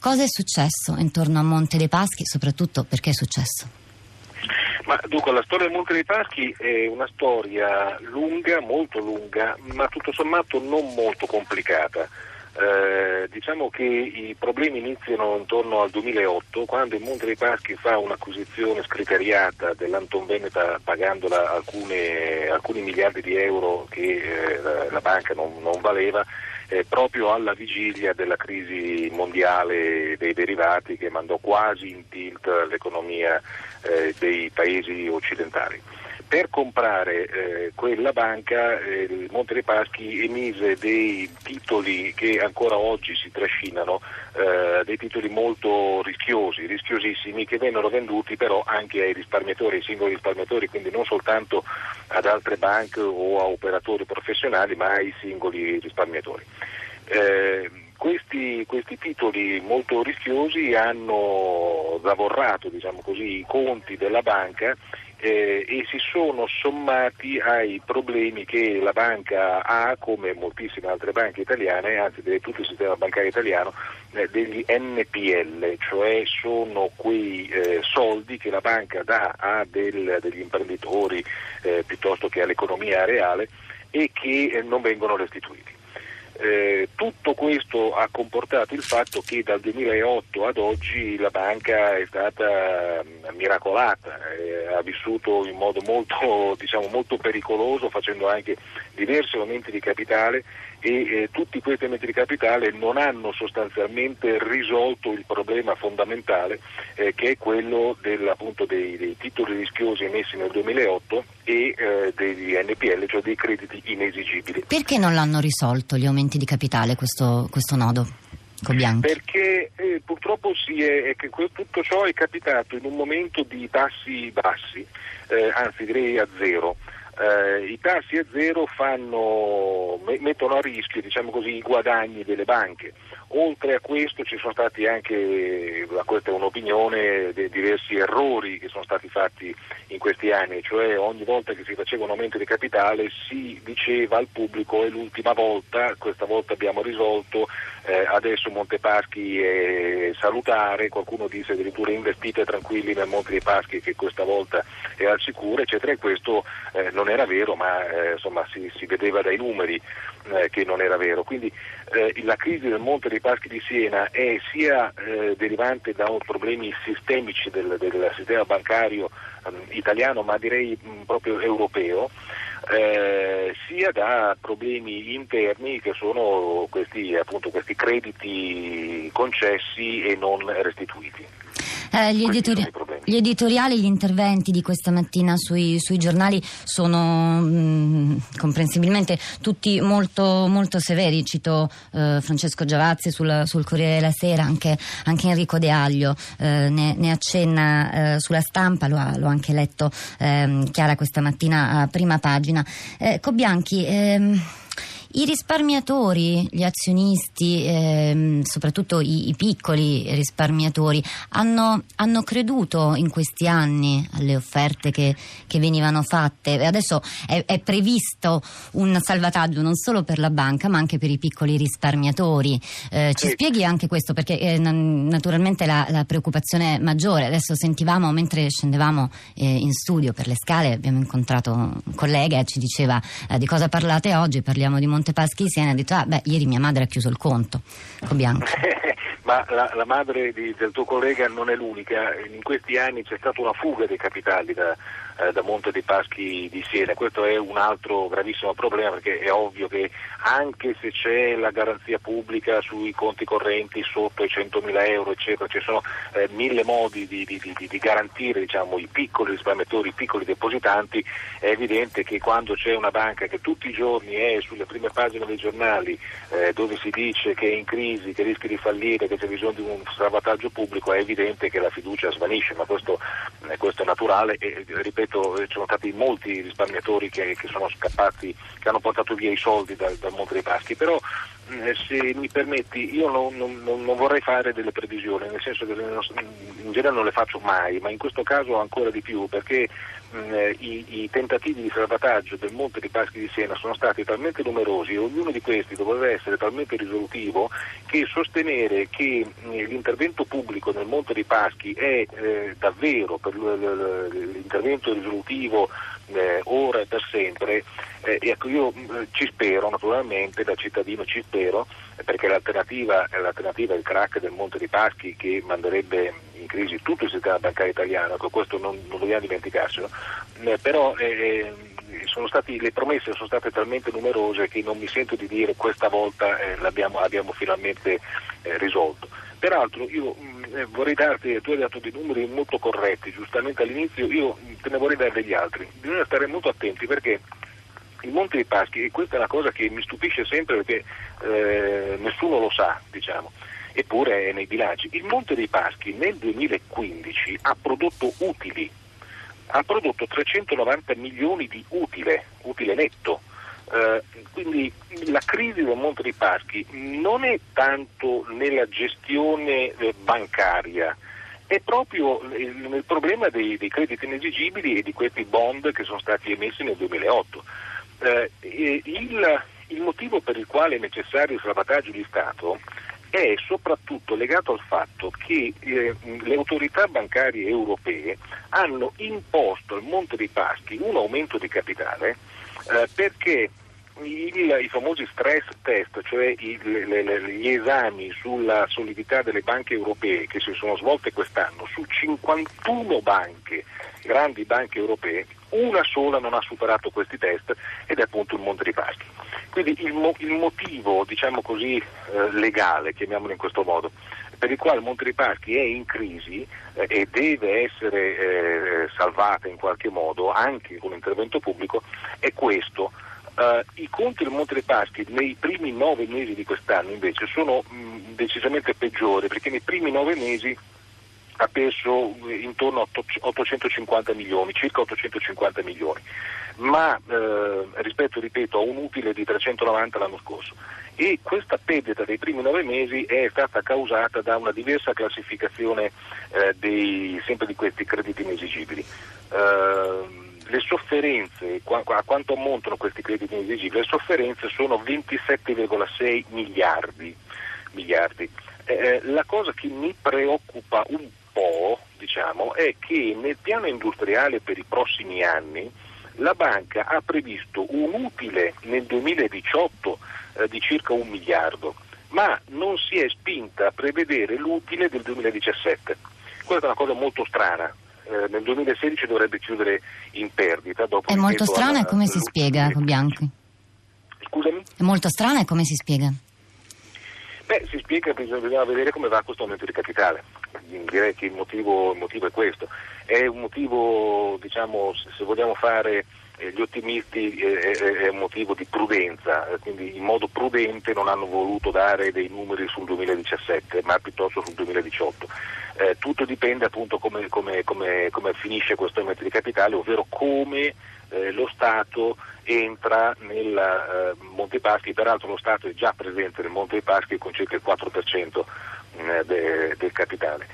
Cosa è successo intorno a Monte dei Paschi, soprattutto perché è successo? Ma dunque la storia del Monte dei Paschi è una storia lunga, molto lunga, ma tutto sommato non molto complicata. Eh, diciamo che i problemi iniziano intorno al 2008 quando il Monte dei Paschi fa un'acquisizione scriteriata dell'Anton Veneta pagandola alcune, alcuni miliardi di euro che eh, la, banca non, non valeva eh, proprio alla vigilia della crisi mondiale dei derivati che mandò quasi in tilt l'economia eh, dei paesi occidentali. Per comprare eh, quella banca eh, il Monte dei Paschi emise dei titoli che ancora oggi si trascinano, eh, dei titoli molto rischiosi, rischiosissimi, che vennero venduti però anche ai risparmiatori, ai singoli risparmiatori, quindi non soltanto ad altre banche o a operatori professionali, ma ai singoli risparmiatori. Eh, questi, questi, titoli molto rischiosi hanno zavorrato diciamo così, i conti della banca eh, e si sono sommati ai problemi che la banca ha, come moltissime altre banche italiane, anzi tutto il sistema bancario italiano, eh, degli NPL, cioè sono quei eh, soldi che la banca dà a del, degli imprenditori eh, piuttosto che all'economia reale e che eh, non vengono restituiti. Eh, tutto questo ha comportato il fatto che dal 2008 ad oggi la banca è stata mh, miracolata, eh, ha vissuto in modo molto, diciamo, molto, pericoloso facendo anche diversi aumenti di capitale e eh, tutti questi aumenti di capitale non hanno sostanzialmente risolto il problema fondamentale eh, che è quello dei, dei, titoli rischiosi emessi nel 2008 e degli NPL, cioè dei crediti inesigibili. Perché non l'hanno risolto gli aumenti di capitale questo, questo nodo? Perché eh, purtroppo è, è che tutto ciò è capitato in un momento di tassi bassi, eh, anzi direi a zero. Eh, I tassi a zero fanno, mettono a rischio diciamo così, i guadagni delle banche. Oltre a questo ci sono stati anche, questa è un'opinione, diversi errori che sono stati fatti in questi anni, cioè ogni volta che si faceva un aumento di capitale si diceva al pubblico è l'ultima volta, questa volta abbiamo risolto, eh, adesso Montepaschi è salutare, qualcuno disse addirittura investite tranquilli nel Monte dei Paschi che questa volta è al sicuro, eccetera, e questo eh, non era vero, ma eh, insomma si, si, vedeva dai numeri eh, che non era vero. Quindi eh, la crisi del Monte dei Paschi di Siena è sia eh, derivante da problemi sistemici del, del sistema bancario ehm, italiano, ma direi mh, proprio europeo, eh, sia da problemi interni che sono questi, appunto, questi crediti concessi e non restituiti. Eh, gli, editori- gli, editoriali, gli interventi di questa mattina sui, sui giornali sono mh, mm, comprensibilmente tutti molto, molto severi. Cito eh, Francesco Giavazzi sul, sul, Corriere della Sera, anche, anche Enrico De Aglio eh, ne, ne, accenna eh, sulla stampa, lo ha, l'ho anche letto ehm, Chiara questa mattina a prima pagina. Eh, Cobianchi. I risparmiatori, gli azionisti, ehm, soprattutto i, i, piccoli risparmiatori, hanno, hanno, creduto in questi anni alle offerte che, che venivano fatte. Adesso è, è, previsto un salvataggio non solo per la banca ma anche per i piccoli risparmiatori. Eh, ci sì. spieghi anche questo perché eh, naturalmente la, la, preoccupazione maggiore. Adesso sentivamo mentre scendevamo eh, in studio per le scale, abbiamo incontrato un collega e ci diceva eh, di cosa parlate oggi, parliamo di Montepaschi Siena ha detto ah beh ieri mia madre ha chiuso il conto con Bianco. Ma la, la madre di, del tuo collega non è l'unica, in questi anni c'è stata una fuga dei capitali da, eh, da Monte dei Paschi di Siena. Questo è un altro gravissimo problema perché è ovvio che anche se c'è la garanzia pubblica sui conti correnti sotto i 100.000 euro, eccetera, ci sono eh, mille modi di, di, di, di garantire diciamo, i piccoli risparmiatori, i piccoli depositanti, è evidente che quando c'è una banca che tutti i giorni è sulle prime pagine dei giornali eh, dove si dice che è in crisi, che rischia di fallire, che c'è bisogno di un salvataggio pubblico, è evidente che la fiducia svanisce, ma questo, eh, questo è naturale e ripeto ripeto, ci sono stati molti risparmiatori che, che, sono scappati, che hanno portato via i soldi dal, dal Monte dei Paschi, però eh, se mi permetti, io non, non, non, vorrei fare delle previsioni, nel senso che in genere non le faccio mai, ma in questo caso ancora di più, perché mh, eh, i, i, tentativi di salvataggio del Monte di Paschi di Siena sono stati talmente numerosi e ognuno di questi doveva essere talmente risolutivo che sostenere che mh, l'intervento pubblico nel Monte di Paschi è eh, davvero per l'intervento risolutivo eh, ora e per sempre, eh, ecco io mh, ci spero naturalmente da cittadino ci spero perché l'alternativa, l'alternativa è il crack del Monte di Paschi che manderebbe in crisi tutto il sistema bancario italiano, ecco, questo non, non dobbiamo dimenticarselo, eh, però eh, stati, le promesse sono state talmente numerose che non mi sento di dire questa volta eh, l'abbiamo abbiamo finalmente eh, risolto. Peraltro io mh, eh, vorrei darti, tu hai dato dei numeri molto corretti, giustamente all'inizio, io te ne vorrei dare degli altri. Bisogna stare molto attenti perché il Monte dei Paschi, e questa è una cosa che mi stupisce sempre perché eh, nessuno lo sa, diciamo, eppure è nei bilanci. Il Monte dei Paschi nel 2015 ha prodotto utili, ha prodotto 390 milioni di utile, utile netto. Uh, quindi la crisi del Monte dei Paschi non è tanto nella gestione eh, bancaria, è proprio nel problema dei, dei, crediti inesigibili e di questi bond che sono stati emessi nel 2008. Uh, il, il, motivo per il quale è necessario il salvataggio di Stato è soprattutto legato al fatto che eh, le autorità bancarie europee hanno imposto al Monte dei Paschi un aumento di capitale eh, perché il, i famosi stress test, cioè i, le, le, gli esami sulla solidità delle banche europee che si sono svolte quest'anno, su 51 banche, grandi banche europee, una sola non ha superato questi test ed è appunto il Monte dei Paschi. Quindi il, mo, il motivo, diciamo così, eh, legale, chiamiamolo in questo modo, per il quale Monte dei Paschi è in crisi eh, e deve essere eh, salvata in qualche modo anche con l'intervento pubblico è questo. Uh, I conti del Monte dei Paschi nei primi nove mesi di quest'anno invece sono mh, decisamente peggiori perché nei primi nove mesi ha perso intorno a 850 milioni, circa 850 milioni, ma eh, rispetto, ripeto, a un utile di 390 l'anno scorso. E questa perdita dei primi nove mesi è stata causata da una diversa classificazione eh, dei, sempre di questi crediti inesigibili. Eh, le sofferenze, a quanto ammontano questi crediti inesigibili? Le sofferenze sono 27,6 miliardi. miliardi. Eh, la cosa che mi preoccupa un po' diciamo, è che nel piano industriale per i prossimi anni la banca ha previsto un utile nel 2018 eh, di circa un miliardo, ma non si è spinta a prevedere l'utile del 2017. Questa è una cosa molto strana, eh, nel 2016 dovrebbe chiudere in perdita. È molto strana e come si spiega, Bianchi? Scusami? È molto strana e come si spiega? Beh, si spiega bisogna vedere come va questo aumento di capitale. Direi che il motivo, il motivo è questo. È un motivo, diciamo, se vogliamo fare gli ottimisti eh, è un motivo di prudenza, quindi in modo prudente non hanno voluto dare dei numeri sul 2017, ma piuttosto sul 2018. Eh, tutto dipende appunto come, come, come, come, finisce questo aumento di capitale, ovvero come eh, lo Stato entra nel eh, Monte Paschi, peraltro lo Stato è già presente nel Monte Paschi con circa il 4% eh, de, del capitale.